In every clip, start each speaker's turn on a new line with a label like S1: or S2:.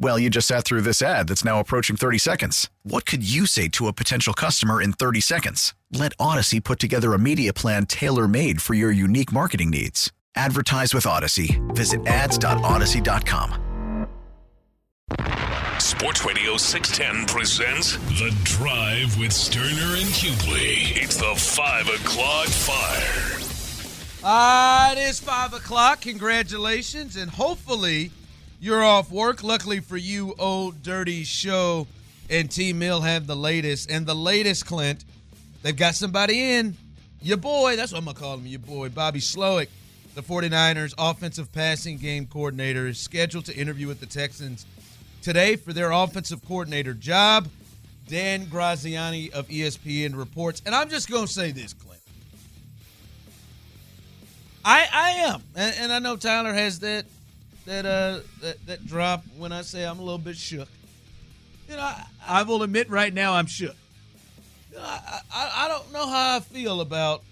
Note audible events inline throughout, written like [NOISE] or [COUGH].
S1: Well, you just sat through this ad that's now approaching 30 seconds. What could you say to a potential customer in 30 seconds? Let Audacy put together a media plan tailor made for your unique marketing needs. Advertise with Audacy. Visit ads.audacy.com.
S2: Sports Radio 610 presents The Drive with Stoerner and Hughley. It's the 5 o'clock fire.
S3: Ah, it is 5 o'clock. Congratulations. And hopefully you're off work. Luckily for you, Old Dirty Show and T Mill have the latest. And the latest, Clint, they've got somebody in. Your boy, that's what I'm going to call him, your boy, Bobby Slowik, the 49ers offensive passing game coordinator, is scheduled to interview with the Texans today for their offensive coordinator job. Dan Graziano of ESPN reports. And I'm just going to say this, Clint. I, I am. And, and I know Tyler has that that uh that, that drop when I say I'm a little bit shook. You know, I,
S4: I will admit right now I'm shook.
S3: you know, I, I I don't know how I feel about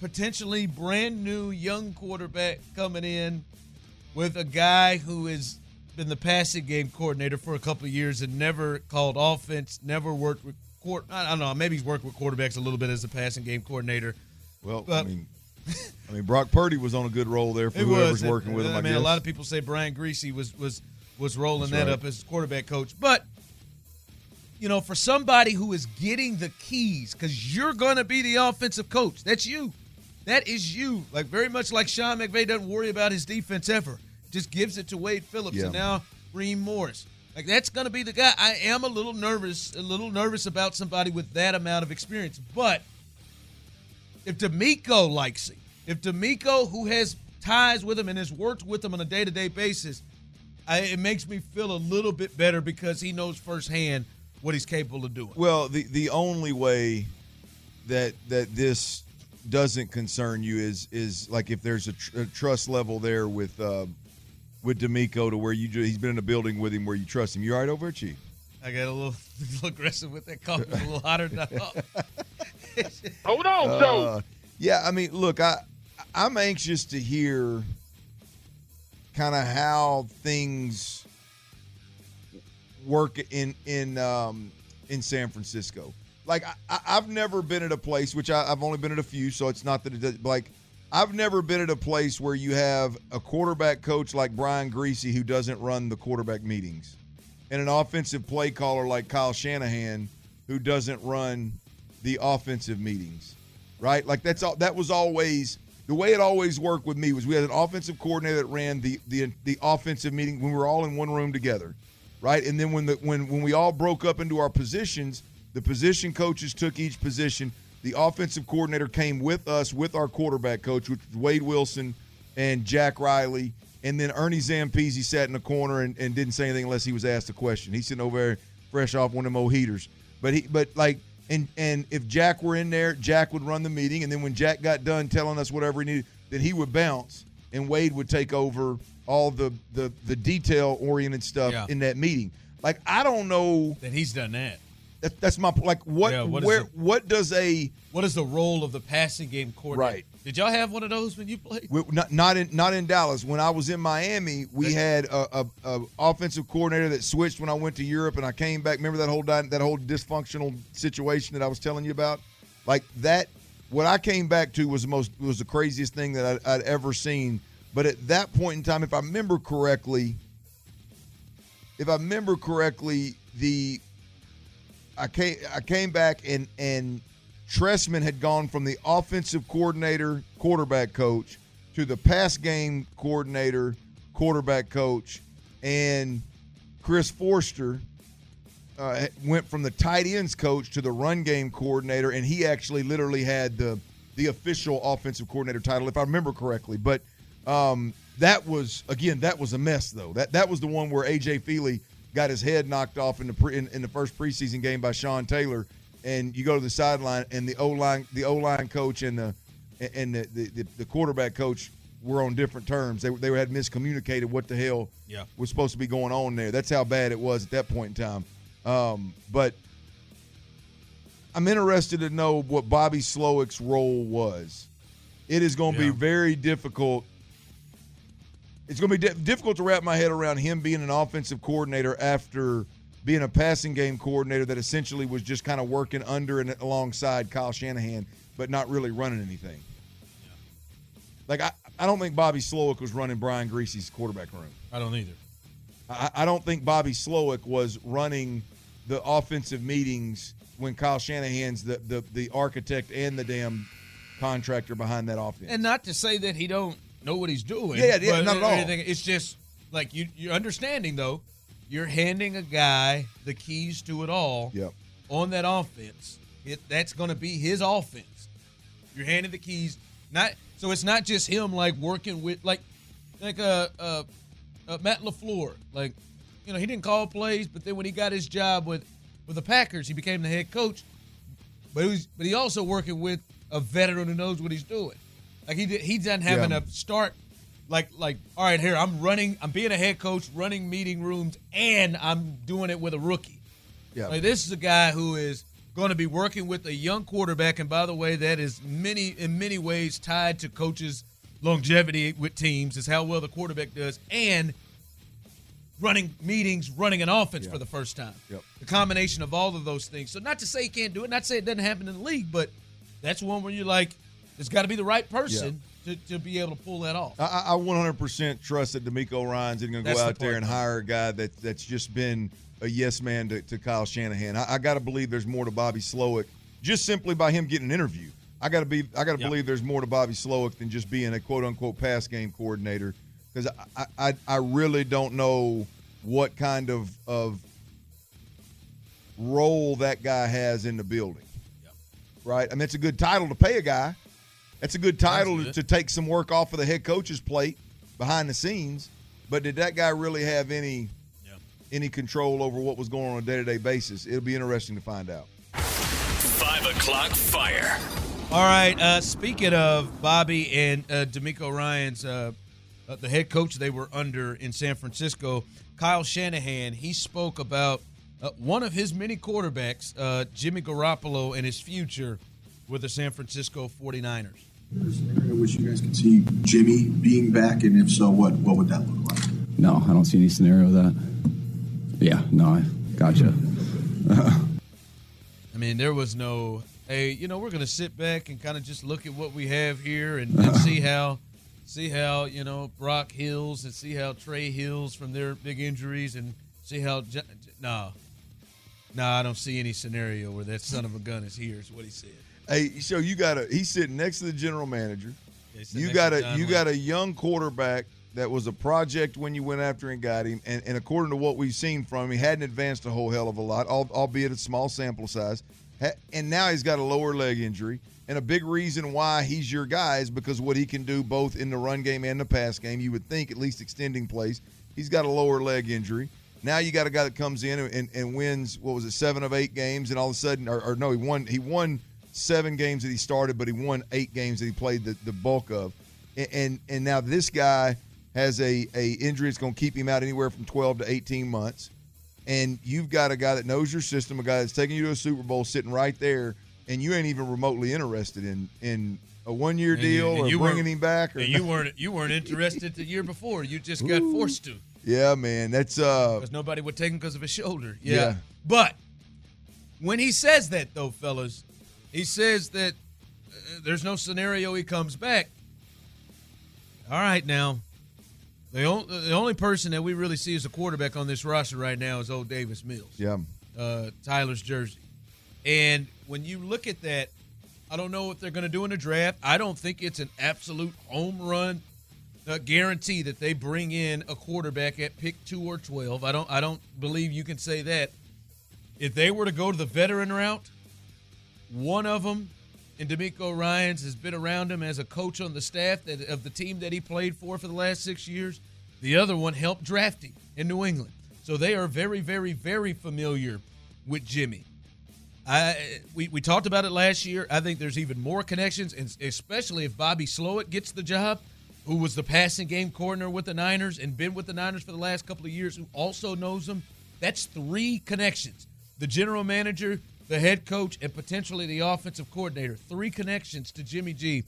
S3: potentially brand new young quarterback coming in with a guy who has been the passing game coordinator for a couple of years and never called offense, never worked with court. I don't know. Maybe he's worked with quarterbacks a little bit as a passing game coordinator.
S5: Well,
S3: But-
S5: I mean, [LAUGHS] I mean, Brock Purdy was on a good roll there for
S3: It
S5: whoever's
S3: was
S5: working with him. Uh, I,
S3: I mean,
S5: guess.
S3: a lot of people say Brian Griese was was was rolling
S5: That's
S3: that
S5: right.
S3: up as quarterback coach, but you know, for somebody who is getting the keys, because you're going to be the offensive coach. That's you. That is you. Like very much like Sean McVay doesn't worry about his defense ever. Just gives it to Wade Phillips
S5: Yeah.
S3: and now Reem Morris. Like that's going to be the guy. I am a little nervous, a little nervous about somebody with that amount of experience. But if DeMeco likes him, if DeMeco, who has ties with him and has worked with him on a day to day basis, I, it makes me feel a little bit better because he knows firsthand what he's capable of doing.
S5: Well, the the only way that that this doesn't concern you is is like if there's a, tr- a trust level there with uh, with DeMeco to where you he's been in a building with him where you trust him. You all right over at Chief?
S3: I got a little, a [LAUGHS] little aggressive with that coffee, a little hotter than I thought. [LAUGHS] [LAUGHS]
S6: Hold on,
S5: Uh,
S6: so
S5: yeah, I mean, look, I I'm anxious to hear kind of how things work in in um, in San Francisco. Like I, I- I've never been at a place, which I, I've only been at a few, so it's not that it does, like I've never been at a place where you have a quarterback coach like Brian Griese who doesn't run the quarterback meetings, and an offensive play caller like Kyle Shanahan who doesn't run the offensive meetings right? Like that's all. That was always the way it always worked with me. Was we had an offensive coordinator that ran the the the offensive meeting when we were all in one room together, right? And then when the when when we all broke up into our positions, the position coaches took each position. The offensive coordinator came with us with our quarterback coach, which was Wade Wilson and Jack Reilly. And then Ernie Zampese sat in the corner and, and didn't say anything unless he was asked a question. He's sitting over there fresh off one of them old heaters. But he but like and and if Jack were in there, Jack would run the meeting, and then when Jack got done telling us whatever he needed, then he would bounce, and Wade would take over all the the the detail oriented stuff
S3: Yeah.
S5: in that meeting. Like I don't know.
S3: that he's done that.
S5: That, that's my like. What
S3: Yeah, what
S5: where
S3: it?
S5: what does a
S3: What is the role of the passing game coordinator?
S5: Right.
S3: Did y'all have one of those when you played?
S5: we- not not in not in Dallas. When I was in Miami, we had a, a, a offensive coordinator that switched when I went to Europe, and I came back. Remember that whole that whole dysfunctional situation that I was telling you about? Like that, what I came back to was the most was the craziest thing that I'd, I'd ever seen. But at that point in time, if I remember correctly, if I remember correctly, the I came I came back and and Trestman had gone from the offensive coordinator, quarterback coach, to the pass game coordinator, quarterback coach, and Chris Foerster uh, went from the tight ends coach to the run game coordinator, and he actually literally had the the official offensive coordinator title, if I remember correctly. But um, that was again, that was a mess though. That that was the one where AJ Feeley got his head knocked off in the pre, in, in the first preseason game by Sean Taylor, and you go to the sideline, and the O line the O line coach and the and the, the, the quarterback coach were on different terms. They, they had miscommunicated what the hell
S3: Yeah.
S5: was supposed to be going on there. That's how bad it was at that point in time. Um, but I'm interested to know what Bobby Slowik's role was. It is going to
S3: Yeah.
S5: be very difficult. It's going to be di- difficult to wrap my head around him being an offensive coordinator after being a passing game coordinator that essentially was just kind of working under and alongside Kyle Shanahan, but not really running anything. Like I, I don't think Bobby Slowik was running Brian Griese's quarterback room.
S3: I don't either.
S5: I, I don't think Bobby Slowik was running the offensive meetings when Kyle Shanahan's the, the, the architect and the damn contractor behind that offense.
S3: And not to say that he don't know what he's doing.
S5: Yeah, yeah,
S3: but
S5: not at all.
S3: anything- It's just like you you're understanding though. You're handing a guy the keys to it all
S5: Yep.
S3: on that offense. It, that's going to be his offense. You're handing the keys. Not so it's not just him like working with like like uh, uh, uh Matt LaFleur. Like you know he didn't call plays, but then when he got his job with with the Packers, he became the head coach. But he was, but he also working with a veteran who knows what he's doing. Like he did, he doesn't having
S5: Yeah.
S3: to start like like all right here I'm running I'm being a head coach running meeting rooms and I'm doing it with a rookie.
S5: Yeah.
S3: Like this is a guy who is going to be working with a young quarterback, and by the way, that is many in many ways tied to coaches' longevity with teams, is how well the quarterback does, and running meetings, running an offense for the first time.
S5: Yep.
S3: The combination of all of those things. So not to say he can't do it, not to say it doesn't happen in the league, but that's one where you're like, there's got to be the right person to, to be able to pull that off.
S5: I, I I 100% trust that DeMeco Ryan's going to
S3: That's
S5: go
S3: the
S5: out there and hire a guy that that's just been a yes man to, to Kyle Shanahan. I, I got to believe there's more to Bobby Slowik just simply by him getting an interview. I got to be I got to
S3: Yep.
S5: believe there's more to Bobby Slowik than just being a quote unquote pass game coordinator because I, I I really don't know what kind of of role that guy has in the building. Right? I mean, it's a good title to pay a guy. That's a good title
S3: good.
S5: to take some work off of the head coach's plate behind the scenes. But did that guy really have any any control over what was going on on a day to day basis? It'll be interesting to find out.
S2: Five o'clock fire.
S3: All right. Uh, speaking of Bobby and uh, DeMeco Ryans, uh, uh, the head coach they were under in San Francisco, Kyle Shanahan, he spoke about uh, one of his many quarterbacks, uh, Jimmy Garoppolo, and his future with the San Francisco 49ers.
S7: Scenario in which you guys could see Jimmy being back, and if so, what what would that look like?
S8: No, I don't see any scenario of that. Yeah, no, I gotcha.
S3: I mean, there was no, hey, you know, we're going to sit back and kind of just look at what we have here and, and see [LAUGHS] how, see how you know Brock heals and see how Trey heals from their big injuries and see how. J- J- no, no, I don't see any scenario where that son of a gun is here. Is what he said.
S5: Hey, so you got a he's sitting next to the general manager. You got a you got a young quarterback that was a project when you went after and got him, and, and according to what we've seen from him, he hadn't advanced a whole hell of a lot, albeit a small sample size. And now he's got a lower leg injury, and a big reason why he's your guy is because what he can do both in the run game and the pass game. You would think at least extending plays. He's got a lower leg injury. Now you got a guy that comes in and, and wins what was it seven of eight games, and all of a sudden, or, or no, he won he won seven games that he started, but he won eight games that he played the, the bulk of, and, and and now this guy has a a injury that's going to keep him out anywhere from twelve to eighteen months, and you've got a guy that knows your system, a guy that's taking you to a Super Bowl, sitting right there, and you ain't even remotely interested in in a one year
S3: you-
S5: deal
S3: and
S5: or
S3: you
S5: bringing him back, or
S3: And you weren't you weren't interested the year before. You just got forced to
S5: yeah, man, that's uh
S3: because nobody would take him because of his shoulder.
S5: Yeah.
S3: yeah, but when he says that though, fellas, he says that uh, there's no scenario he comes back. All right, now the only the only person that we really see as a quarterback on this roster right now is old Davis Mills.
S5: yeah.
S3: uh, Tyler's jersey. And when you look at that, I don't know what they're going to do in the draft. I don't think it's an absolute home run uh, guarantee that they bring in a quarterback at pick two or twelve. I don't. I don't believe you can say that. If they were to go to the veteran route, one of them, and DeMeco Ryans has been around him as a coach on the staff that, of the team that he played for for the last six years. The other one helped draft him in New England, so they are very, very, very familiar with Jimmy. I we, we talked about it last year. I think there's even more connections, and especially if Bobby Slowik gets the job, who was the passing game coordinator with the Niners and been with the Niners for the last couple of years, who also knows him. That's three connections: the general manager, the head coach, and potentially the offensive coordinator. Three connections to Jimmy G.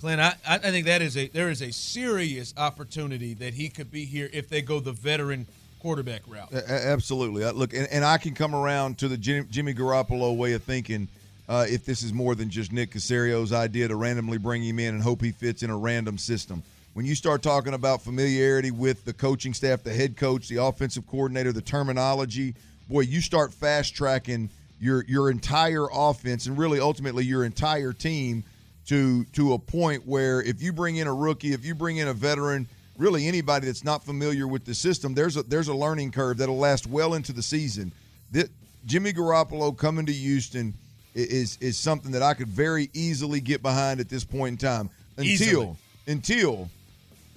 S3: Clint, I, I think that is a there is a serious opportunity that he could be here if they go the veteran quarterback route.
S5: A- absolutely. Uh, Look, and, and I can come around to the Jim, Jimmy Garoppolo way of thinking. Uh, if this is more than just Nick Caserio's idea to randomly bring him in and hope he fits in a random system. When you start talking about familiarity with the coaching staff, the head coach, the offensive coordinator, the terminology, boy, you start fast tracking your your entire offense and really ultimately your entire team to to a point where if you bring in a rookie, if you bring in a veteran, really anybody that's not familiar with the system, there's a there's a learning curve that'll last well into the season. That Jimmy Garoppolo coming to Houston is is something that I could very easily get behind at this point in time until
S3: Easily.
S5: until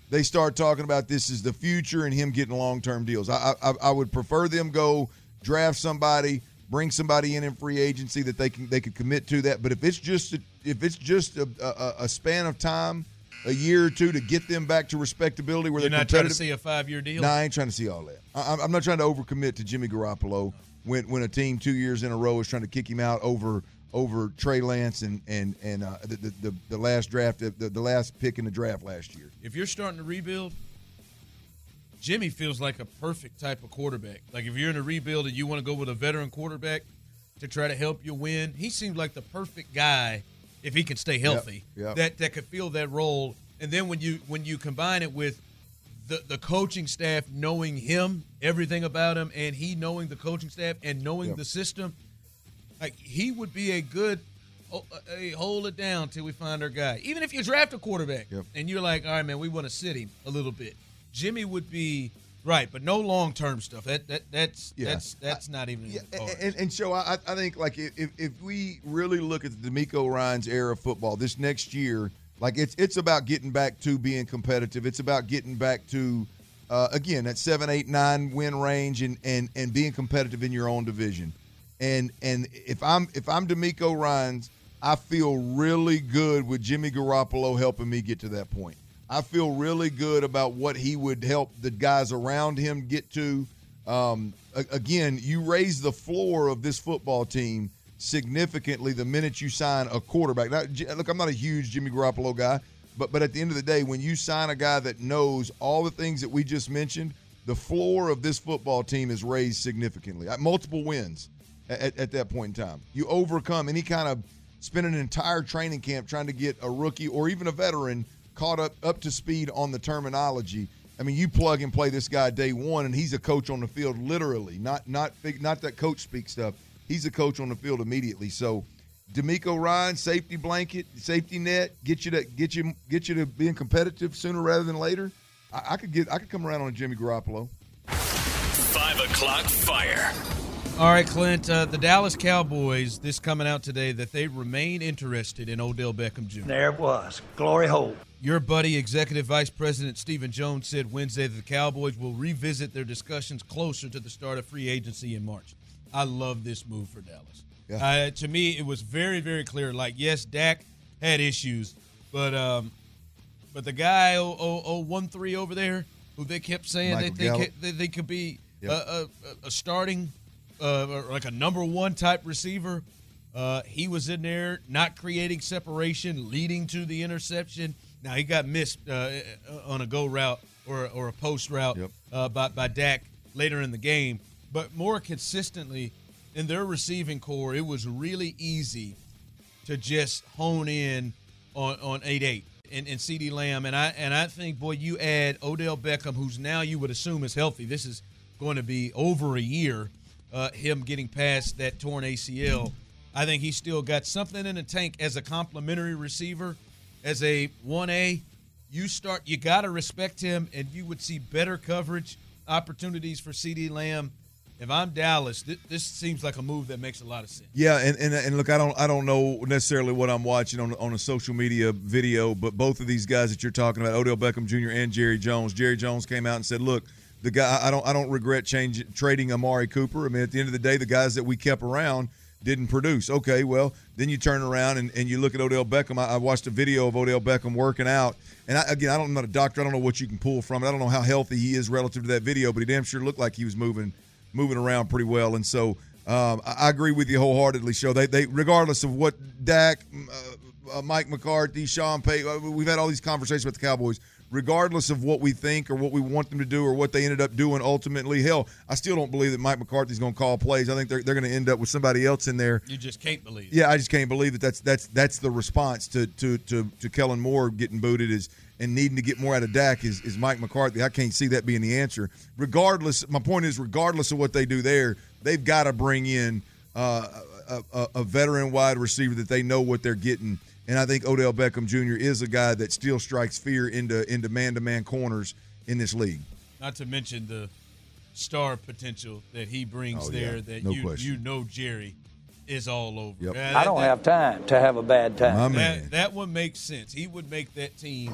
S5: they start talking about this is the future and him getting long term deals. I, I I would prefer them go draft somebody, bring somebody in in free agency that they can they could commit to that. But if it's just a, if it's just a, a, a span of time, a year or two to get them back to respectability where
S3: You're
S5: they're
S3: not trying to see a five year deal.
S5: No, I ain't trying to see all that. I, I'm- I'm not trying to overcommit to Jimmy Garoppolo when when a team two years in a row is trying to kick him out over over Trey Lance and and and uh, the, the the the last draft the, the last pick in the draft last year.
S3: if you're starting to rebuild, Jimmy feels like a perfect type of quarterback. Like if you're in a rebuild and you want to go with a veteran quarterback to try to help you win, he seems like the perfect guy if he can stay healthy.
S5: yep.
S3: That that could fill that role. And then when you when you combine it with the the coaching staff knowing him, everything about him, and he knowing the coaching staff and knowing
S5: Yep.
S3: the system, like he would be a good. oh, Hey, hold it down till we find our guy. Even if you draft a quarterback
S5: Yep.
S3: and you're like, all right, man, we want to sit him a little bit. Jimmy would be right, but no long term stuff. That that that's
S5: Yeah.
S3: that's that's not even.
S5: Yeah,
S3: in the cards.
S5: and, and so I, I think like if, if we really look at the DeMeco Ryans era of football this next year, like it's it's about getting back to being competitive. It's about getting back to uh, again that seven, eight, nine win range and and and being competitive in your own division. And and if I'm if I'm DeMeco Ryans, I feel really good with Jimmy Garoppolo helping me get to that point. I feel really good about what he would help the guys around him get to. Um, again, you raise the floor of this football team significantly the minute you sign a quarterback. Now, look, I'm not a huge Jimmy Garoppolo guy, but but at the end of the day, when you sign a guy that knows all the things that we just mentioned, the floor of this football team is raised significantly. Uh, Multiple wins at, at that point in time. You overcome any kind of spend an entire training camp trying to get a rookie or even a veteran caught up up to speed on the terminology. I mean, you plug and play this guy day one, and he's a coach on the field, literally. Not not not that coach speak stuff. He's a coach on the field immediately. So, DeMeco Ryan, safety blanket, safety net, get you to get you get you to being competitive sooner rather than later. I, I could get I could come around on Jimmy Garoppolo.
S2: Five o'clock fire.
S3: All right, Clint. Uh, the Dallas Cowboys. This coming out today that they remain interested in Odell Beckham Jr.
S9: There it was. Glory hole.
S3: Your buddy, Executive Vice President Stephen Jones, said Wednesday that the Cowboys will revisit their discussions closer to the start of free agency in March. I love this move for Dallas.
S5: Yeah.
S3: Uh, to me, it was very, very clear. Like, yes, Dak had issues, but um, but the guy oh, oh, oh, one three over there, who they kept saying
S5: Michael
S3: that they,
S5: Gallup.
S3: could, that they could be
S5: Yep.
S3: a, a, a starting, uh, like a number one type receiver. Uh, he was in there, not creating separation, leading to the interception. Now he got missed uh, on a go route or or a post route
S5: Yep.
S3: uh, by by Dak later in the game, but more consistently in their receiving core, it was really easy to just hone in on on eight eight and, and CeeDee Lamb and I and I think boy you add Odell Beckham who's now you would assume is healthy. This is going to be over a year. Uh, him getting past that torn ACL, I think he's still got something in the tank as a complimentary receiver, as a one A. you start you got to respect him, and you would see better coverage opportunities for CeeDee Lamb. If I'm Dallas, this, this seems like a move that makes a lot of sense.
S5: Yeah, and, and and look, I don't I don't know necessarily what I'm watching on on a social media video, but both of these guys that you're talking about, Odell Beckham Jr. and Jerry Jones. Jerry Jones came out and said, "Look, the guy I don't I don't regret change trading Amari Cooper. I mean, at the end of the day, the guys that we kept around didn't produce. Okay, well, then you turn around and, and you look at Odell Beckham. I, I watched a video of Odell Beckham working out, and I, again, I don't, I'm not a doctor. I don't know what you can pull from it. I don't know how healthy he is relative to that video, but he damn sure looked like he was moving moving around pretty well. And so um, I, I agree with you wholeheartedly. Show they they regardless of what Dak, uh, uh, Mike McCarthy, Sean Payton, uh, we've had all these conversations with the Cowboys regardless of what we think or what we want them to do or what they ended up doing ultimately. Hell, I still don't believe that Mike McCarthy's going to call plays. I think they're, they're going to end up with somebody else in there.
S3: You just can't believe. It.
S5: Yeah, I just can't believe that that's that's that's the response to to to to Kellen Moore getting booted is and needing to get more out of Dak is, is Mike McCarthy. I can't see that being the answer. Regardless, my point is, regardless of what they do there, they've got to bring in uh, a, a, a veteran wide receiver that they know what they're getting – and I think Odell Beckham Jr. is a guy that still strikes fear into into man to man corners in this league.
S3: Not to mention the star potential that he brings oh, there.
S5: Yeah.
S3: That
S5: no
S3: you
S5: question.
S3: you know Jerry is all over.
S5: Yep.
S6: I don't have time to have a bad time.
S3: That, that one makes sense. He would make that team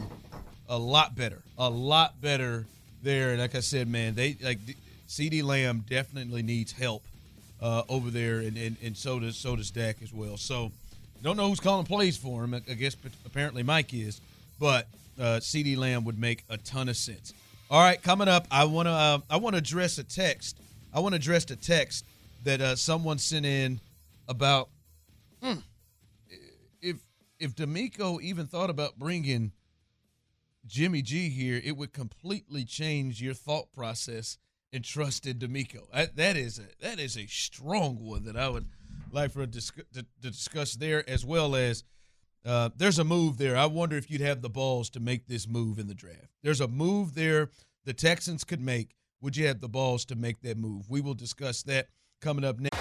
S3: a lot better, a lot better there. Like I said, man, they like CeeDee Lamb definitely needs help uh, over there, and, and and so does so does Dak as well. So don't know who's calling plays for him. I guess apparently Mike is, but uh, CeeDee Lamb would make a ton of sense. All right, coming up, I want to uh, I want to address a text. I want to address a text that uh, someone sent in about hmm, if if DeMeco even thought about bringing Jimmy G here, it would completely change your thought process and trust in DeMeco. That, that is a that is a strong one that I would like for dis- to, to discuss there, as well as uh, there's a move there. I wonder if you'd have the balls to make this move in the draft. There's a move there the Texans could make. Would you have the balls to make that move? We will discuss that coming up next.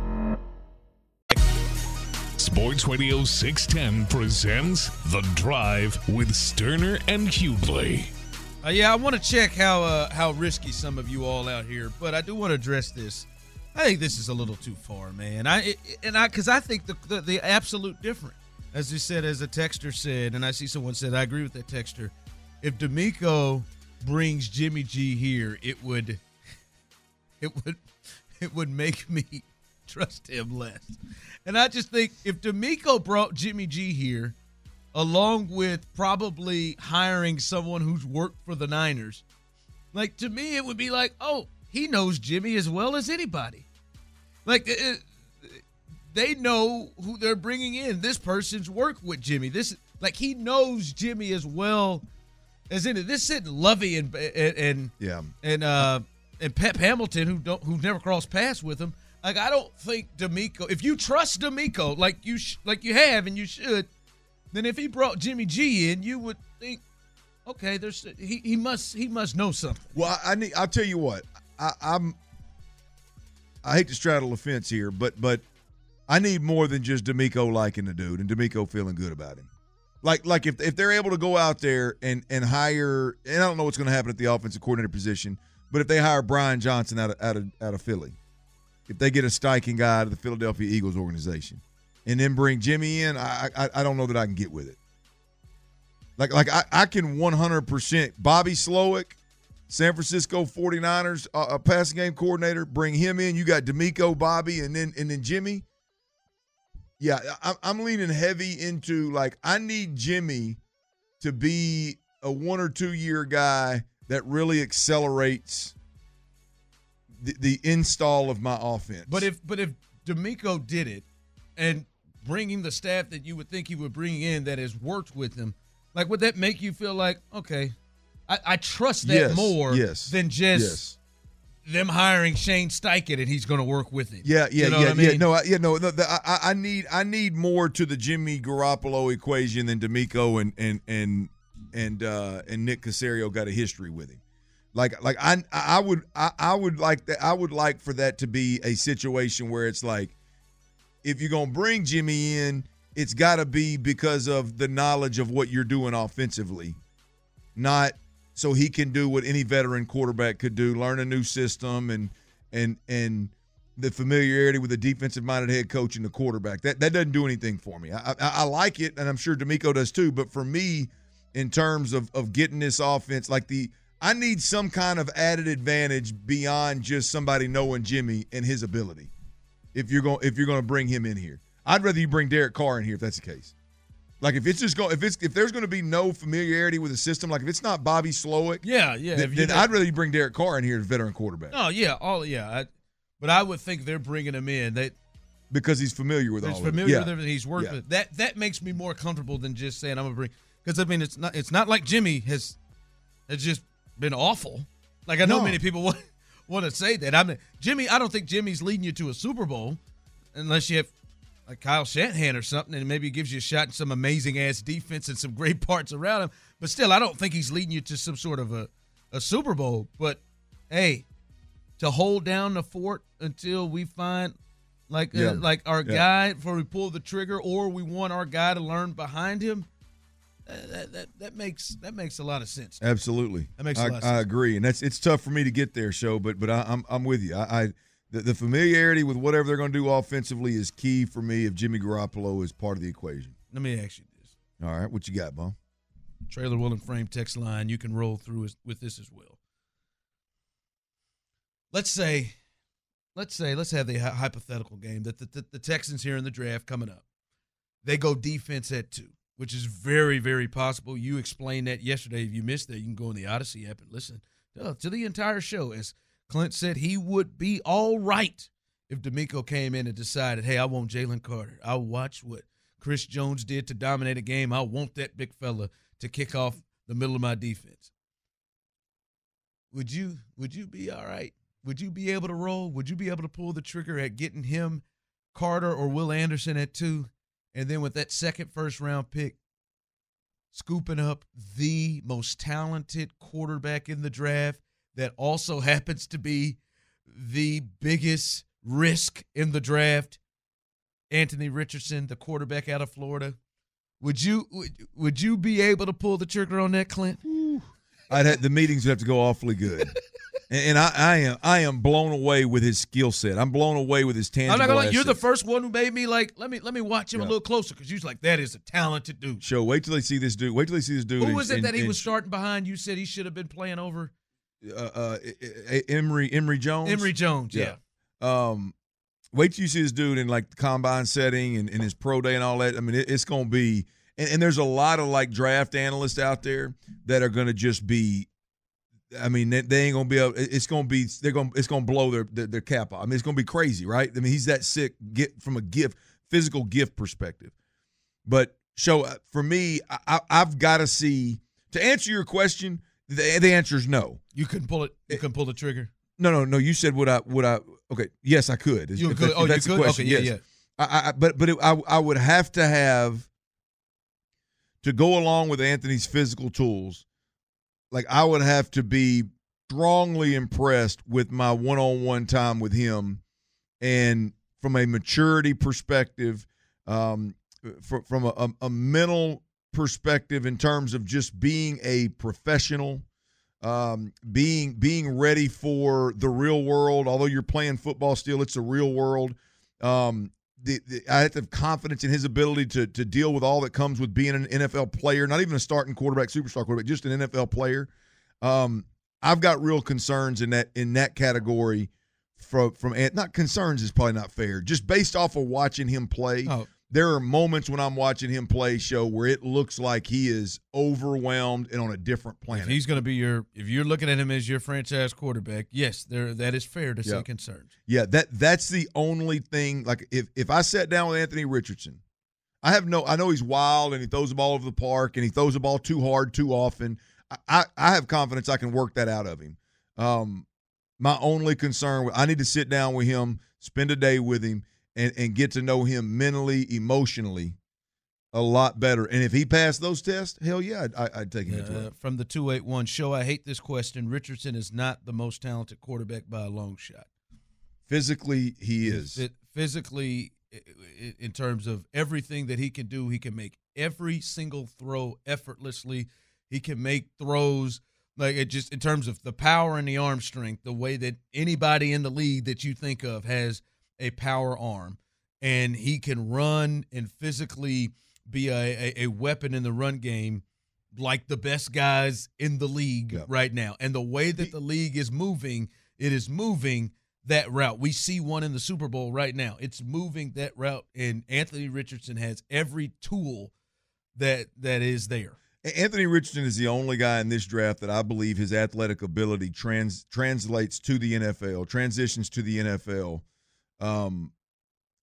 S2: Sports Radio 610 presents The Drive with Stoerner and Hughley.
S3: Uh, yeah, I want to check how uh, how risky some of you all out here, but I do want to address this. I think this is a little too far, man. I it, and I because I think the, the the absolute difference, as you said, as a texter said, and I see someone said I agree with that texter. If DeMeco brings Jimmy G here, it would [LAUGHS] it would it would make me trust him less. And I just think if DeMeco brought Jimmy G here, along with probably hiring someone who's worked for the Niners, like to me, it would be like, oh, he knows Jimmy as well as anybody. Like uh, they know who they're bringing in. This person's worked with Jimmy. This like he knows Jimmy as well as any. This sitting Lovie and and, and
S5: yeah
S3: and uh and Pep Hamilton who don't who never crossed paths with him. Like I don't think DeMeco. If you trust DeMeco, like you sh- like you have and you should, then if he brought Jimmy G in, you would think, okay, there's he, he must he must know something.
S5: Well, I need. I'll tell you what. I, I'm. I hate to straddle the fence here, but but I need more than just DeMeco liking the dude and DeMeco feeling good about him. Like like if if they're able to go out there and and hire, and I don't know what's going to happen at the offensive coordinator position, but if they hire Brian Johnson out of out of out of Philly, if they get a Steichen guy out of the Philadelphia Eagles organization, and then bring Jimmy in, I I, I don't know that I can get with it. Like like I, I can 100% Bobby Slowik, San Francisco 49ers uh, a passing game coordinator, bring him in. You got DeMeco, Bobby, and then and then Jimmy. Yeah, I, I'm leaning heavy into like I need Jimmy to be a one or two year guy that really accelerates the, the install of my offense.
S3: But if but if DeMeco did it, and bringing the staff that you would think he would bring in that has worked with him, like would that make you feel like okay, I, I trust that
S5: Yes,
S3: more
S5: yes,
S3: than just
S5: yes.
S3: them hiring Shane Steichen and he's going to work with him.
S5: Yeah, yeah,
S3: You know
S5: yeah,
S3: I
S5: yeah. No, I, yeah, no. The, the, I, I need, I need more to the Jimmy Garoppolo equation than DeMeco and and and and uh, and Nick Caserio got a history with him. Like, like I, I would, I, I would like that. I would like for that to be a situation where it's like, if you're gonna bring Jimmy in, it's got to be because of the knowledge of what you're doing offensively, not so he can do what any veteran quarterback could do, learn a new system and and and the familiarity with a defensive minded head coach and the quarterback. That that doesn't do anything for me. I, I, I like it, and I'm sure DeMeco does too. But for me, in terms of of getting this offense, like the I need some kind of added advantage beyond just somebody knowing Jimmy and his ability. If you're going if you're going to bring him in here, I'd rather you bring Derek Carr in here if that's the case. Like if it's just going if it's if there's going to be no familiarity with the system, like if it's not Bobby Slowik,
S3: Yeah, yeah.
S5: then, then I'd rather you bring Derek Carr in here as veteran quarterback
S3: Oh yeah, all yeah. I, but I would think they're bringing him in. They
S5: because he's familiar with all
S3: he's
S5: of it.
S3: familiar
S5: Yeah.
S3: with everything he's worked
S5: Yeah.
S3: with. That that makes me more comfortable than just saying I'm gonna bring. Because I mean, it's not it's not like Jimmy has has just been awful. Like I know
S5: No.
S3: many people [LAUGHS] want want to say that. I mean, Jimmy. I don't think Jimmy's leading you to a Super Bowl unless you have like Kyle Shanahan or something, and maybe gives you a shot in some amazing ass defense and some great [LAUGHS] parts around him. But still, I don't think he's leading you to some sort of a a Super Bowl. But hey, to hold down the fort until we find like
S5: Yeah.
S3: uh, like our
S5: Yeah.
S3: guy before we pull the trigger, or we want our guy to learn behind him. Uh, That, that, that makes that makes a lot of sense.
S5: Absolutely,
S3: That makes a
S5: I,
S3: lot
S5: I agree, and that's it's tough for me to get there, show, but but I, I'm I'm with you. I, I the, the familiarity with whatever they're going to do offensively is key for me. If Jimmy Garoppolo is part of the equation,
S3: Let me ask you this:
S5: all right, what you got, Bob?
S3: Trailer Will and Frame text line. You can roll through with this as well. Let's say, let's say, let's have the hypothetical game that the, the, the Texans here in the draft coming up. They go defense at two, which is very, very possible. You explained that yesterday. If you missed that, you can go in the Audacy app and listen to the entire show. As Clint said, he would be all right if DeMeco came in and decided, hey, I want Jalen Carter. I'll watch what Chris Jones did to dominate a game. I want that big fella to kick off the middle of my defense. Would you would you be all right? Would you be able to roll? Would you be able to pull the trigger at getting him Carter or Will Anderson at two? And then with that second first round pick, scooping up the most talented quarterback in the draft that also [LAUGHS] happens to be the biggest risk in the draft, Anthony Richardson, the quarterback out of Florida. Would you would, would you be able to pull the trigger on that, Clint?
S5: I'd have, the meetings would have to go awfully good, [LAUGHS] and, and I, I am I am blown away with his skill set. I'm blown away with his tangible.
S3: I'm not gonna. You're the first one who made me like. Let me let me watch him a little closer because you're like that is a talented dude.
S5: Show. Wait till they see this dude. Wait till they see this dude.
S3: Who was it
S5: in-
S3: that he
S5: in-
S3: was starting behind? You said he should have been playing over
S5: uh, uh, E- E- Emery Emory Jones.
S3: Emory Jones. Yeah.
S5: Um, wait till you see this dude in like the combine setting and, and his pro day and all that. I mean, it, it's going to be. And, and there's a lot of like draft analysts out there that are going to just be. I mean, they, they ain't gonna be able. It's gonna be. They're gonna. It's gonna blow their, their their cap off. I mean, it's gonna be crazy, right? I mean, he's that sick. Get from a gift, physical gift perspective. But show uh, for me, I, I, I've got to see. To answer your question, the, the answer is no.
S3: You couldn't pull it. You couldn't pull the trigger.
S5: No, no, no. You said would I? Would I? Okay. Yes, I could.
S3: You
S5: If
S3: could-
S5: if
S3: oh, you
S5: that's the
S3: could?
S5: question,
S3: Okay, yeah,
S5: yes.
S3: yeah.
S5: I, I, but but it, I I would have to have to go along with Anthony's physical tools. Like I would have to be strongly impressed with my one-on-one time with him, and from a maturity perspective, um, from a, a mental perspective in terms of just being a professional um, being being ready for the real world. Although you're playing football still, it's a real world. Um, the, the, I have to have confidence in his ability to to deal with all that comes with being an NFL player, not even a starting quarterback, superstar quarterback, just an NFL player. Um, I've got real concerns in that in that category. From from not concerns is probably not fair. Just based off of watching him play,
S3: Oh.
S5: There are moments when I'm watching him play show where it looks like he is overwhelmed and on a different
S3: If
S5: planet.
S3: he's going to be your, if you're looking at him as your franchise quarterback, yes, there that is fair to
S5: Yeah.
S3: say concerns.
S5: Yeah, that that's the only thing. Like if if I sat down with Anthony Richardson, I have no. I know he's wild and he throws the ball over the park and he throws the ball too hard too often. I I, I have confidence I can work that out of him. Um, my only concern, I need to sit down with him, spend a day with him, and and get to know him mentally, emotionally, a lot better. And if he passed those tests, hell yeah, I'd, I- I'd take him to
S3: Uh,
S5: it.
S3: from the 281 show, I hate this question. Richardson is not the most talented quarterback by a long shot.
S5: Physically, he is.
S3: Phy- physically, in terms of everything that he can do, he can make every single throw effortlessly. He can make throws like it just in terms of the power and the arm strength, the way that anybody in the league that you think of has a power arm, and he can run and physically be a, a, a weapon in the run game like the best guys in the league right now. And the way that the league is moving, it is moving that route. We see one in the Super Bowl right now. It's moving that route, and Anthony Richardson has every tool that that is there.
S5: Anthony Richardson is the only guy in this draft that I believe his athletic ability trans translates to the NFL, transitions to the NFL, um,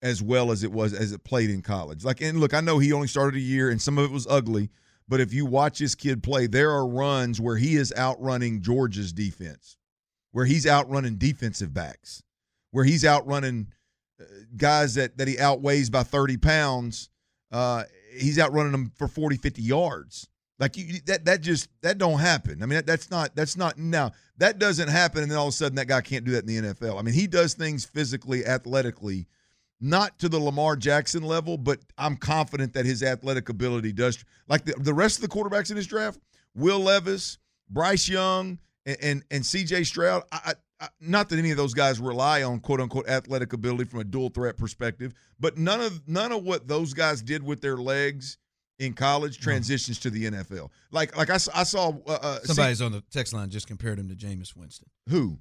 S5: as well as it was as it played in college. Like, and look, I know he only started a year, and some of it was ugly. But if you watch this kid play, there are runs where he is outrunning Georgia's defense, where he's outrunning defensive backs, where he's outrunning uh, guys that that he outweighs by 30 pounds. Uh, he's outrunning them for 40, 50 yards. Like you, that that just that don't happen. I mean, that, that's not that's not now that doesn't happen, and then all of a sudden that guy can't do that in the NFL. I mean, he does things physically, athletically, not to the Lamar Jackson level, but I'm confident that his athletic ability does. Like the, the rest of the quarterbacks in this draft, Will Levis, Bryce Young, and and, and C.J. Stroud. I, I, not that any of those guys rely on quote unquote athletic ability from a dual threat perspective, but none of none of what those guys did with their legs in college transitions to the NFL. Like like I, s- I saw uh, uh,
S3: Somebody's on the text line just compared him to Jameis Winston.
S5: who?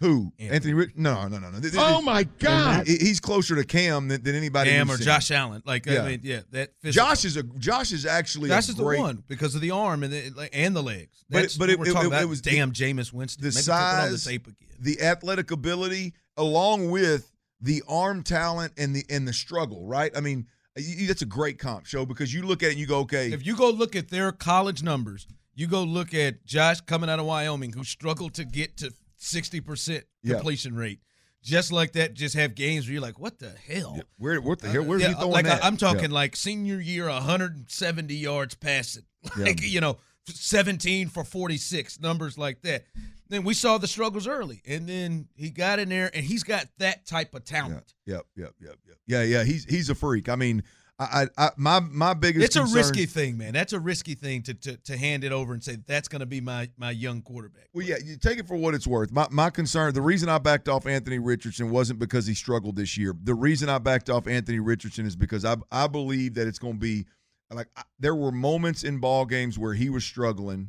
S5: Who? [LAUGHS]
S3: Anthony.
S5: Anthony Rich? No, no, no, no. Th- th-
S3: Oh, my God.
S5: He's closer to Cam than, than anybody.
S3: Cam or
S5: seen.
S3: Josh Allen. Like I mean, yeah, that physical.
S5: Josh is a Josh is actually
S3: Josh
S5: a
S3: is
S5: great,
S3: the one because of the arm and the and the legs.
S5: But it-
S3: That's
S5: but
S3: what
S5: it-
S3: we're
S5: it-
S3: talking
S5: it-
S3: about.
S5: it was the-
S3: damn Jameis Winston.
S5: the
S3: Maybe check it on the
S5: size,
S3: tape again.
S5: the athletic ability, along with the arm talent and the and the struggle. Right? I mean, you, that's a great comp show because you look at it and you go, okay,
S3: If you go look at their college numbers, you go look at Josh coming out of Wyoming, who struggled to get to sixty percent
S5: Yeah.
S3: completion rate. Just like that, just have games where you're like, "What the hell?
S5: where what the hell? Where's
S3: Yeah,
S5: he throwing
S3: like
S5: that?
S3: I, am talking
S5: Yeah.
S3: like senior year, 170 yards passing, [LAUGHS]
S5: Yeah.
S3: like you know, 17 for 46, numbers like that. Then we saw the struggles early, and then he got in there, and he's got that type of talent.
S5: Yep, yep, yep, yep. Yeah, yeah. He's he's a freak. I mean, I, I, I my my biggest.
S3: It's a
S5: concern-
S3: risky thing, man. That's a risky thing to to, to hand it over and say that's going to be my my young quarterback.
S5: Well, yeah, you take it for what it's worth. My my concern, the reason I backed off Anthony Richardson wasn't because he struggled this year. The reason I backed off Anthony Richardson is because I I believe that it's going to be like I- there were moments in ball games where he was struggling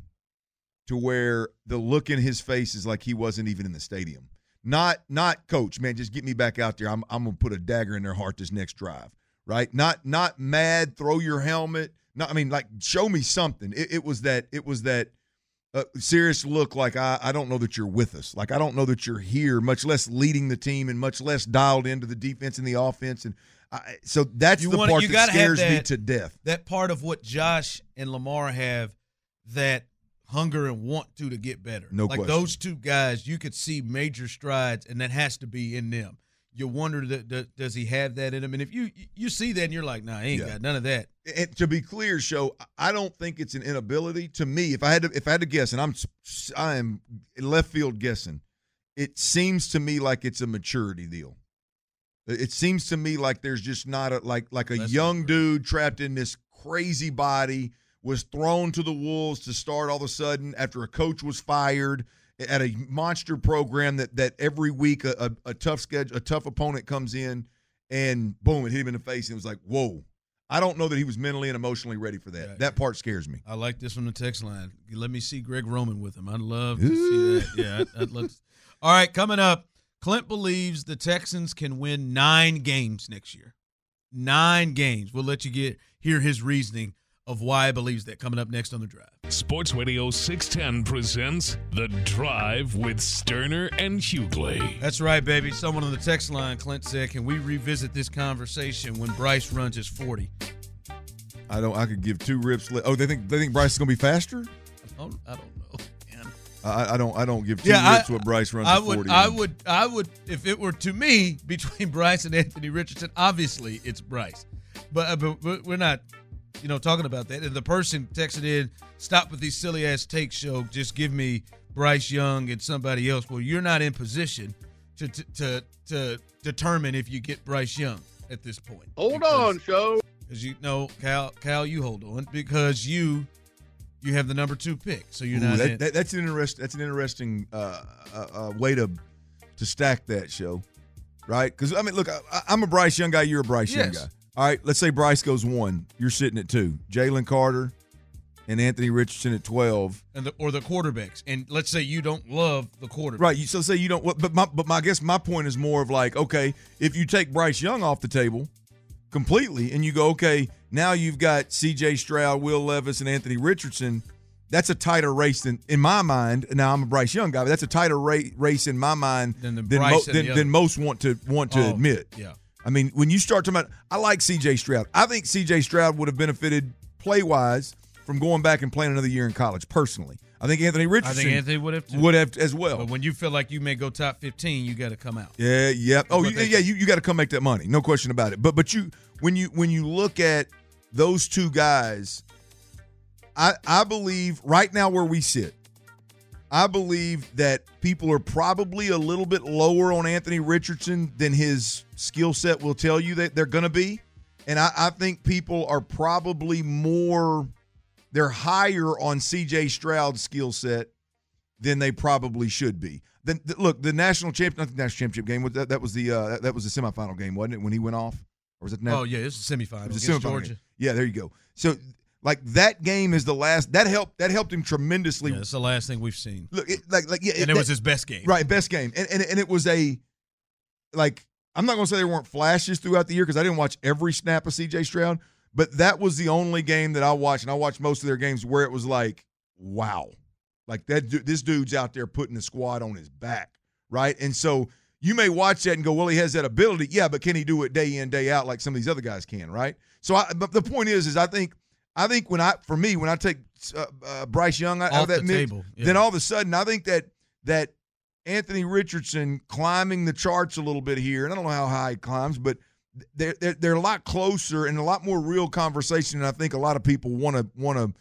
S5: to where the look in his face is like he wasn't even in the stadium. Not not coach, man, just get me back out there. I'm I'm going to put a dagger in their heart this next drive. Right? Not not mad, throw your helmet. Not I mean like show me something. It, it was that it was that uh, serious look like I, I don't know that you're with us. Like I don't know that you're here, much less leading the team and much less dialed into the defense and the offense. And I, so that's
S3: You
S5: the
S3: wanna-
S5: part
S3: you
S5: that scares me to death.
S3: That part of what Josh and Lamar have that hunger and want to to get better.
S5: No
S3: like
S5: question.
S3: those two guys, you could see major strides, and that has to be in them. You wonder that, does he have that in him? And if you you see that, and you're like, nah, he ain't
S5: Yeah.
S3: got none of that.
S5: And to be clear, show I don't think it's an inability. To me, if I had to if I had to guess, and I'm I am left field guessing, it seems to me like it's a maturity deal. It seems to me like there's just not a like like a young dude trapped in this crazy body was thrown to the wolves to start all of a sudden after a coach was fired at a monster program that that every week a, a, a tough schedule a tough opponent comes in and boom, it hit him in the face, and it was like, whoa. I don't know that he was mentally and emotionally ready for that.
S3: Right.
S5: That part scares me.
S3: I like this from the text line. Let me see Greg Roman with him. I'd love to see that. Yeah, I'd, I'd love. To. All right, coming up, Clint believes the Texans can win nine games next year. Nine games. We'll let you get hear his reasoning of why he believes that. Coming up next on the drive.
S2: Sports Radio 610 presents The Drive with Stoerner and Hughley.
S3: That's right, baby. Someone on the text line, Clint said, "Can we revisit this conversation when Bryce runs his 40?"
S5: I don't. I could give two rips. Li- oh, they think they think Bryce is going to be faster.
S3: I don't, I don't know, man.
S5: I, I don't. I don't give two
S3: Yeah,
S5: rips
S3: I,
S5: what Bryce runs.
S3: I would,
S5: 40
S3: I
S5: in.
S3: would, I would. If it were to me [LAUGHS] between Bryce and Anthony Richardson, obviously it's Bryce, but, uh, but but we're not, you know, talking about that. And the person texted in, "Stop with these silly ass takes, show. Just give me Bryce Young and somebody else." Well, you're not in position to to to, to determine if you get Bryce Young at this point.
S10: Hold on, show.
S3: Because you know, Cal, Cal, you hold on because you you have the number two pick, so you're
S5: Ooh,
S3: not.
S5: that,
S3: in.
S5: that- that's an interest. That's an interesting uh, uh, uh, way to to stack that show, right? Because I mean, look, I, I'm a Bryce Young guy. You're a Bryce Young guy. All right, let's say Bryce goes one. You're sitting at two. Jalen Carter and Anthony Richardson at twelve.
S3: and the, or the quarterbacks. And let's say you don't love the quarterback.
S5: Right. So say you don't. But my but my I guess my point is more of like okay, if you take Bryce Young off the table completely and you go okay, now you've got C.J. Stroud, Will Levis, and Anthony Richardson. That's a tighter race than in my mind. Now I'm a Bryce Young guy, but that's a tighter ra- race in my mind
S3: Than the
S5: than,
S3: and
S5: than, than most want to want to
S3: Oh,
S5: admit.
S3: yeah.
S5: I mean, when you start talking about, I like C.J. Stroud. I think C.J. Stroud would have benefited play wise from going back and playing another year in college. Personally, I think Anthony
S3: I
S5: Richardson
S3: think Anthony would have
S5: would have as well.
S3: But when you feel like you may go top 15, you got to come out.
S5: Yeah, oh, yeah. Oh, you, yeah. You, you got to come make that money, no question about it. But but you when you when you look at those two guys, I I believe right now where we sit, I believe that people are probably a little bit lower on Anthony Richardson than his skill set will tell you that they're going to be, and I, I think people are probably more they're higher on C.J. Stroud's skill set than they probably should be. Then th- look, the national champ, not the national championship game. was That, that was the uh, that, that was the semifinal game, wasn't it? When he went off, or was it?
S3: Oh, yeah, it's a semifinal
S5: It was
S3: against
S5: semifinal
S3: Georgia.
S5: game. Yeah, there you go. So, like that game is the last that helped that helped him tremendously.
S3: Yeah, it's the last thing we've seen.
S5: Look, it, like like yeah,
S3: and it was his best game.
S5: right, best game, and and and it was a like I'm not gonna say there weren't flashes throughout the year because I didn't watch every snap of C.J. Stroud, but that was the only game that I watched, and I watched most of their games where it was like, wow, like that. This dude's out there putting the squad on his back, right? And so you may watch that and go, well, he has that ability, yeah, but can he do it day in day out like some of these other guys can, right? So, I, but the point is, is I think, I think when I, for me, when I take uh, uh, Bryce Young out
S3: Off
S5: of that
S3: the
S5: mix,
S3: table, yeah.
S5: then all of a sudden, I think that that Anthony Richardson climbing the charts a little bit here, and I don't know how high he climbs, but they're they're, they're a lot closer and a lot more real conversation and I think a lot of people want to want to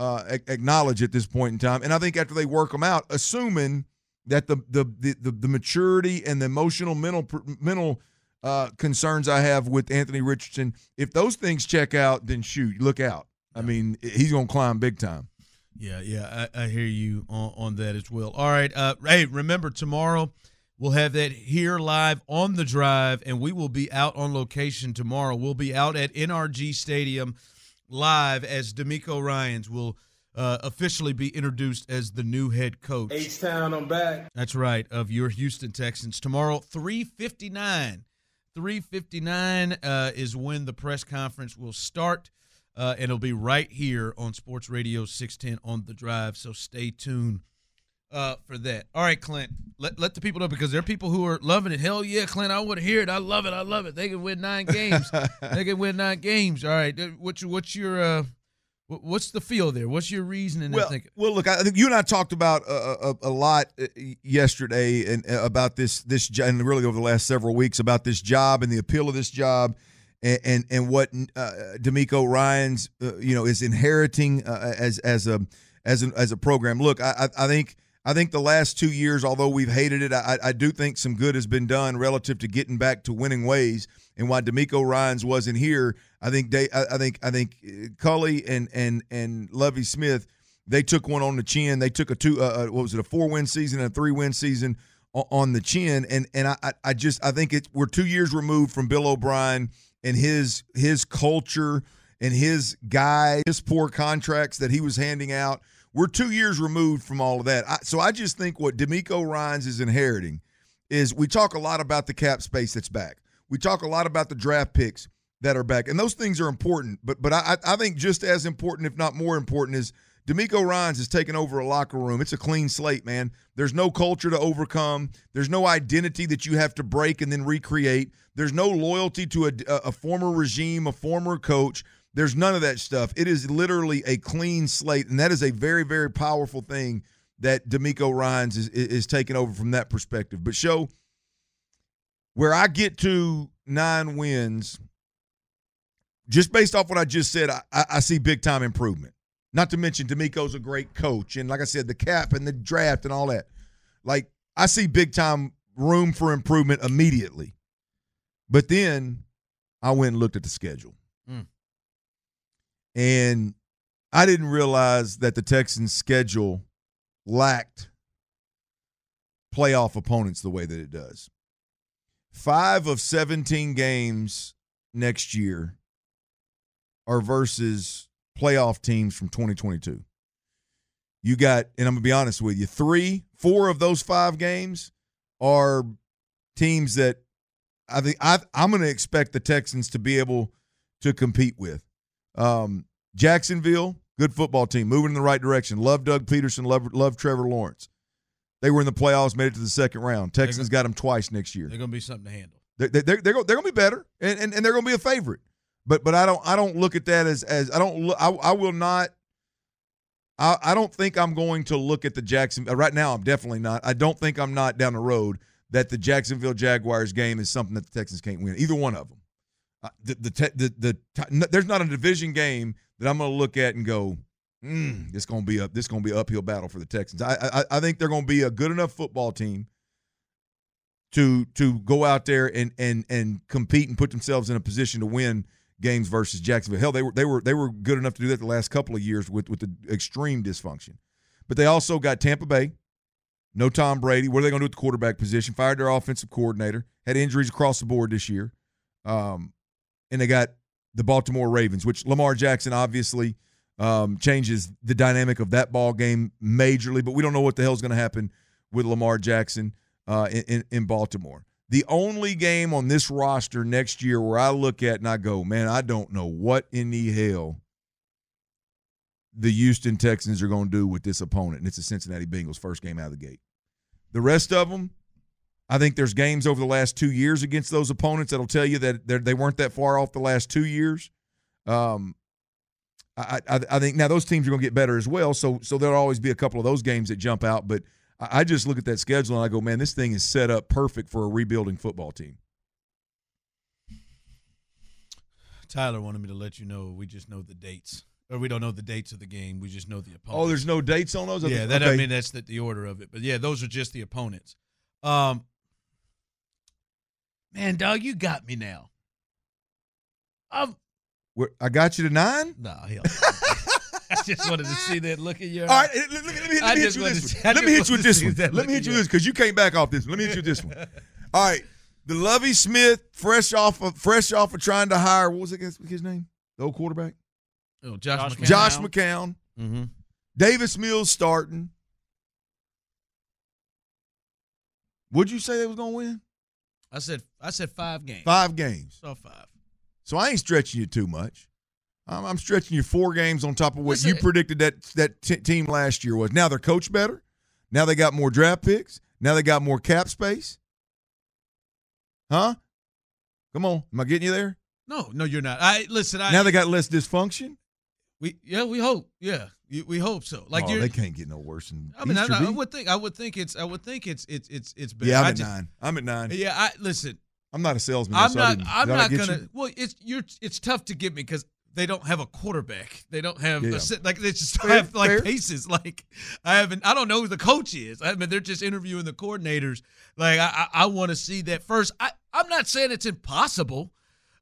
S5: uh, acknowledge at this point in time. And I think after they work them out, assuming that the the the, the, the maturity and the emotional mental mental uh, concerns I have with Anthony Richardson, if those things check out, then shoot, look out. I mean, he's gonna climb big time.
S3: Yeah, yeah, I, I hear you on, on that as well. All right, uh, hey, remember tomorrow we'll have that here live on the drive, and we will be out on location tomorrow. We'll be out at NRG Stadium live as DeMeco Ryans will uh, officially be introduced as the new head coach.
S10: H Town, I'm back.
S3: That's right, of your Houston Texans. Tomorrow, 359. 359 uh, is when the press conference will start, uh, and it'll be right here on Sports Radio 610 on the drive. So stay tuned uh, for that. All right, Clint, let, let the people know because there are people who are loving it. Hell yeah, Clint, I want to hear it. I love it. I love it. They can win nine games. [LAUGHS] they can win nine games. All right, what's your, what's your uh, what's the feel there? What's your reasoning?
S5: Well, well, look, I think you and I talked about a, a, a lot uh, yesterday and uh, about this this and really over the last several weeks about this job and the appeal of this job. And, and, and what uh, DeMeco Ryan's uh, you know is inheriting uh, as as a as an as a program. Look, I, I think I think the last two years, although we've hated it, I, I do think some good has been done relative to getting back to winning ways. And why DeMeco Ryan's wasn't here, I think they, I, I think, I think uh, Culley and and and Lovie Smith, they took one on the chin. They took a two, uh, uh, what was it, a four win season and a three win season on the chin. And and I I just I think it's we're two years removed from Bill O'Brien and his his culture and his guy, his poor contracts that he was handing out. We're two years removed from all of that. I, so I just think what DeMeco Ryans is inheriting is we talk a lot about the cap space that's back. We talk a lot about the draft picks that are back, and those things are important. But but I, I think just as important, if not more important, is DeMeco Ryans has taken over a locker room. It's a clean slate, man. There's no culture to overcome. There's no identity that you have to break and then recreate. There's no loyalty to a, a former regime, a former coach. There's none of that stuff. It is literally a clean slate, and that is a very, very powerful thing that DeMeco Ryans is, is taking over from that perspective. But show where I get to nine wins, just based off what I just said, I, I see big time improvement. Not to mention DeMeco's a great coach, and like I said, the cap and the draft and all that. Like I see big time room for improvement immediately. But then I went and looked at the schedule. Mm. And I didn't realize that the Texans' schedule lacked playoff opponents the way that it does. Five of 17 games next year are versus playoff teams from 2022. You got, and I'm going to be honest with you, three, four of those five games are teams that I think I, am going to expect the Texans to be able to compete with. Um, Jacksonville, good football team, moving in the right direction. Love Doug Pederson, love, love Trevor Lawrence. They were in the playoffs, made it to the second round. Texans got them twice next year.
S3: They're going to be something to handle.
S5: They're, they're, they're, they're going to be better, and, and, and they're going to be a favorite. But but I don't I don't look at that as as I don't look I, I will not I, I don't think I'm going to look at the Jackson right now. I'm definitely not. I don't think I'm not down the road that the Jacksonville Jaguars game is something that the Texans can't win. Either one of them. Uh, the, the, the, the, the, there's not a division game that I'm going to look at and go, mm, this going to be up. This going to be uphill battle for the Texans. I, I I think they're going to be a good enough football team to to go out there and and and compete and put themselves in a position to win games versus Jacksonville. Hell, they were they were they were good enough to do that the last couple of years with with the extreme dysfunction. But they also got Tampa Bay, no Tom Brady. What are they going to do at the quarterback position? Fired their offensive coordinator. Had injuries across the board this year. Um, and they got the Baltimore Ravens, which Lamar Jackson obviously um, changes the dynamic of that ball game majorly. But we don't know what the hell's going to happen with Lamar Jackson uh, in, in Baltimore. The only game on this roster next year where I look at and I go, man, I don't know what in the hell the Houston Texans are going to do with this opponent, and it's the Cincinnati Bengals first game out of the gate. The rest of them, I think there's games over the last two years against those opponents that'll tell you that they weren't that far off the last two years. Um, I, I, I think now those teams are going to get better as well, so so there'll always be a couple of those games that jump out. But I, I just look at that schedule and I go, man, this thing is set up perfect for a rebuilding football team.
S3: Tyler wanted me to let you know we just know the dates or we don't know the dates of the game. We just know the opponents.
S5: Oh, there's no dates on those.
S3: Yeah, that okay. I mean that's the, the order of it. But yeah, those are just the opponents. Um, man, dog, you got me now.
S5: I'm. I got you to nine.
S3: No, hell. [LAUGHS] I [LAUGHS] just wanted to see that look in your.
S5: All right, let, let, let, me, let me hit you this one. Let me hit you with this [LAUGHS] one. Let me hit you with this because you came back off this. Let me hit you with this one. All right, the Lovie Smith, fresh off of fresh off of trying to hire. What was it, his name? The old quarterback.
S3: Oh, Josh,
S5: McCown. Josh McCown.
S3: Mm-hmm.
S5: Davis Mills starting. Would you say they was gonna win?
S3: I said I said five games.
S5: Five games.
S3: So five.
S5: So I ain't stretching you too much. I'm, I'm stretching you four games on top of what Listen, you predicted that that t- team last year was. Now they're coached better. Now they got more draft picks. Now they got more cap space. Huh? Come on, am I getting you there?
S3: No, no, you're not. I listen. I,
S5: now they got less dysfunction.
S3: We yeah, we hope. Yeah, we hope so. Like
S5: oh, they can't get no worse than.
S3: I mean, I, I, would think. I would think it's. I would think it's. It's. It's. It's better.
S5: Yeah, I'm at just, nine. I'm at nine.
S3: Yeah, I listen.
S5: I'm not a salesman.
S3: I'm
S5: so
S3: not. I'm not
S5: gonna.
S3: You? Well, it's you're. It's tough to get me because they don't have a quarterback. They don't have yeah. a, like they just fair, have like fair. paces. Like I haven't. I don't know who the coach is. I mean, they're just interviewing the coordinators. Like I, I, I want to see that first. I, I'm not saying it's impossible.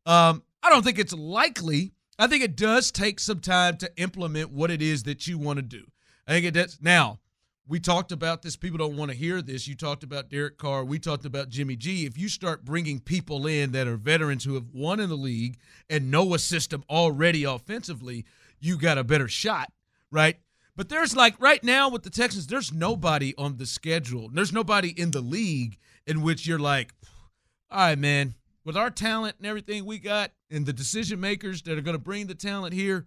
S3: Um, I don't think it's likely. I think it does take some time to implement what it is that you want to do. I think it does. Now, we talked about this. People don't want to hear this. You talked about Derek Carr. We talked about Jimmy G. If you start bringing people in that are veterans who have won in the league and know a system already offensively, you got a better shot, right? But there's like right now with the Texans, there's nobody on the schedule. There's nobody in the league in which you're like, all right, man, with our talent and everything we got and the decision makers that are going to bring the talent here,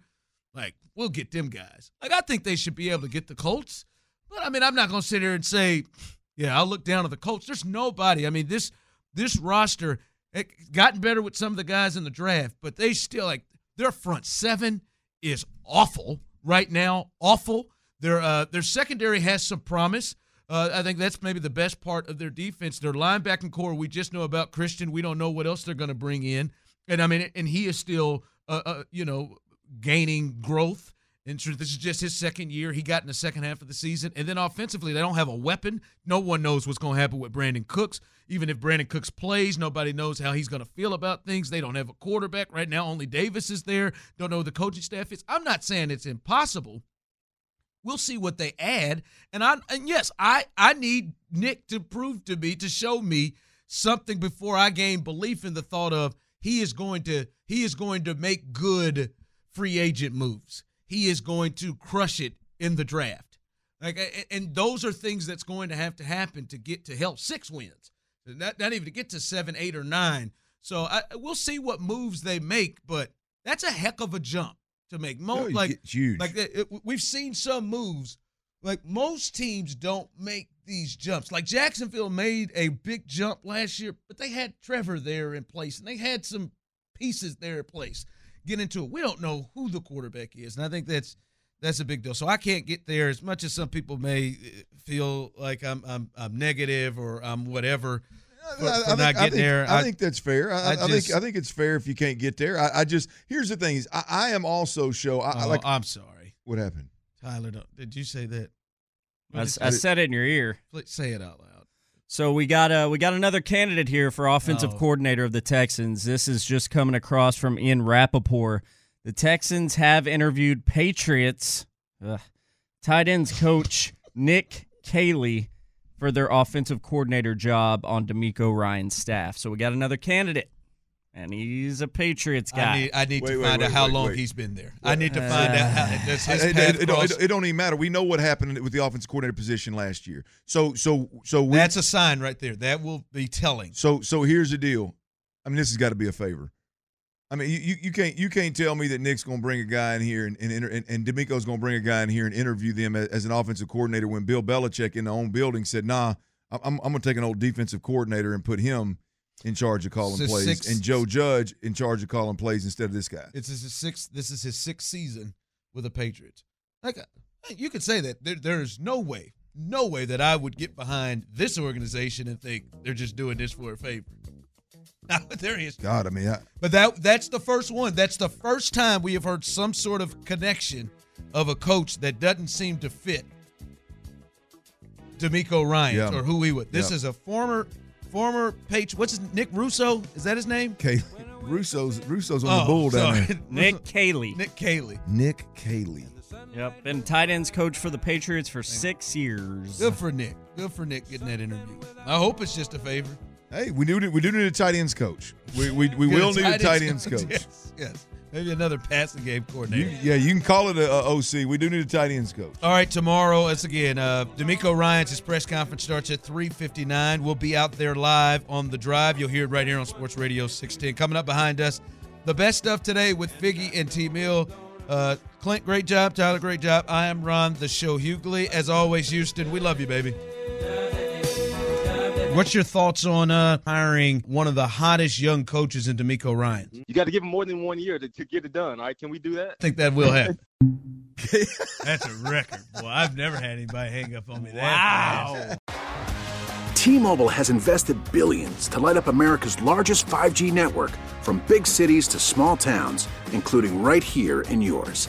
S3: like, we'll get them guys. Like, I think they should be able to get the Colts. But I mean, I'm not going to sit here and say, yeah, I'll look down at the Colts. There's nobody. I mean, this this roster it gotten better with some of the guys in the draft, but they still like their front seven is awful right now. Awful. Their uh, their secondary has some promise. Uh, I think that's maybe the best part of their defense. Their linebacking core, we just know about Christian. We don't know what else they're going to bring in, and I mean, and he is still, uh, uh, you know, gaining growth. And this is just his second year. He got in the second half of the season. And then offensively, they don't have a weapon. No one knows what's going to happen with Brandin Cooks. Even if Brandin Cooks plays, nobody knows how he's going to feel about things. They don't have a quarterback right now. Only Davis is there. Don't know who the coaching staff is. I'm not saying it's impossible. We'll see what they add. And I and yes, I I need Nick to prove to me to show me something before I gain belief in the thought of he is going to he is going to make good free agent moves he is going to crush it in the draft. Like, and those are things that's going to have to happen to get to help six wins, not, not even to get to seven, eight, or nine. So I, we'll see what moves they make, but that's a heck of a jump to make. Mo-
S5: No,
S3: like
S5: huge.
S3: Like it, it- we've seen some moves. Like most teams don't make these jumps. Like Jacksonville made a big jump last year, but they had Trevor there in place, and they had some pieces there in place. Get into it. We don't know who the quarterback is, and I think that's that's a big deal. So I can't get there as much as some people may uh, feel like I'm I'm, I'm negative or I'm whatever. For,
S5: I,
S3: for
S5: I think,
S3: not
S5: I
S3: getting
S5: think-
S3: there,
S5: I, think that's fair. I,
S3: I
S5: I, think I think it's fair if you can't get there. I, I just here's the thing: is I, I am also show. I, I
S3: Oh,
S5: like.
S3: I'm sorry.
S5: What happened?
S3: Tyler, don't, did you say that?
S11: I, I said it in your ear.
S3: Say it out loud.
S11: So we got uh, we got another candidate here for offensive
S3: Oh.
S11: coordinator of the Texans. This is just coming across from Ian Rapoport. The Texans have interviewed Patriots ugh, tight ends coach [LAUGHS] Nick Caley for their offensive coordinator job on DeMeco Ryan's staff. So we got another candidate, and he's a Patriots guy.
S3: I need, I need
S5: Wait,
S3: to
S5: wait,
S3: find
S5: wait,
S3: out how
S5: wait,
S3: long
S5: wait.
S3: he's been there. I need to uh, find out how does his
S5: It,
S3: path
S5: it- it don't, it- it don't even matter. We know what happened with the offensive coordinator position last year. So so so we,
S3: That's a sign right there. That will be telling.
S5: So so here's the deal. I mean, this has got to be a favor. I mean, you, you, you can't you can't tell me that Nick's going to bring a guy in here and and, and, and DeMeco's going to bring a guy in here and interview them as, as an offensive coordinator when Bill Belichick in the own building said, "Nah, I'm I'm going to take an old defensive coordinator and put him in charge of calling plays
S3: six-
S5: and Joe Judge in charge of calling plays instead of this guy."
S3: It's his sixth. This is his sixth season with the Patriots. Like uh, you could say that there, there is no way, no way that I would get behind this organization and think they're just doing this for a favor. [LAUGHS] there he is.
S5: God, I mean, I,
S3: But that that's the first one. That's the first time we have heard some sort of connection of a coach that doesn't seem to fit DeMeco Ryan
S5: Yeah.
S3: or who he would. This
S5: Yeah.
S3: is a former former Patri What's his Nick Russo? Is that his name?
S5: Kay, Russo's Russo's on the
S3: Oh,
S5: bull down
S3: sorry.
S5: there. [LAUGHS]
S11: Nick Caley.
S3: Nick Caley.
S5: Nick Caley.
S11: Yep, been tight ends coach for the Patriots for six years.
S3: Good for Nick. Good for Nick getting that interview. I hope it's just a favor.
S5: Hey, we do we do need a tight ends coach. We we, we will need a tight ends [LAUGHS] coach.
S3: Yes, yes. Maybe another passing game coordinator.
S5: You, yeah, you can call it a, a OC. We do need a tight ends coach.
S3: All right, tomorrow, as again, uh, DeMeco Ryan's his press conference starts at 3.59. We'll be out there live on the drive. You'll hear it right here on Sports Radio 610. Coming up behind us, the best stuff today with Figgy and T. Mill. Uh, Clint, great job. Tyler, great job. I am Ron, the show Hughley. As always, Houston, we love you, baby. What's your thoughts on uh, hiring one of the hottest young coaches in DeMeco Ryan?
S12: You got to give him more than one year to, to get it done. All right, can we do that?
S3: I think that will happen. [LAUGHS] That's a record. Boy, I've never had anybody hang up on me that fast.
S13: T-Mobile has invested billions to light up America's largest 5G network from big cities to small towns, including right here in yours.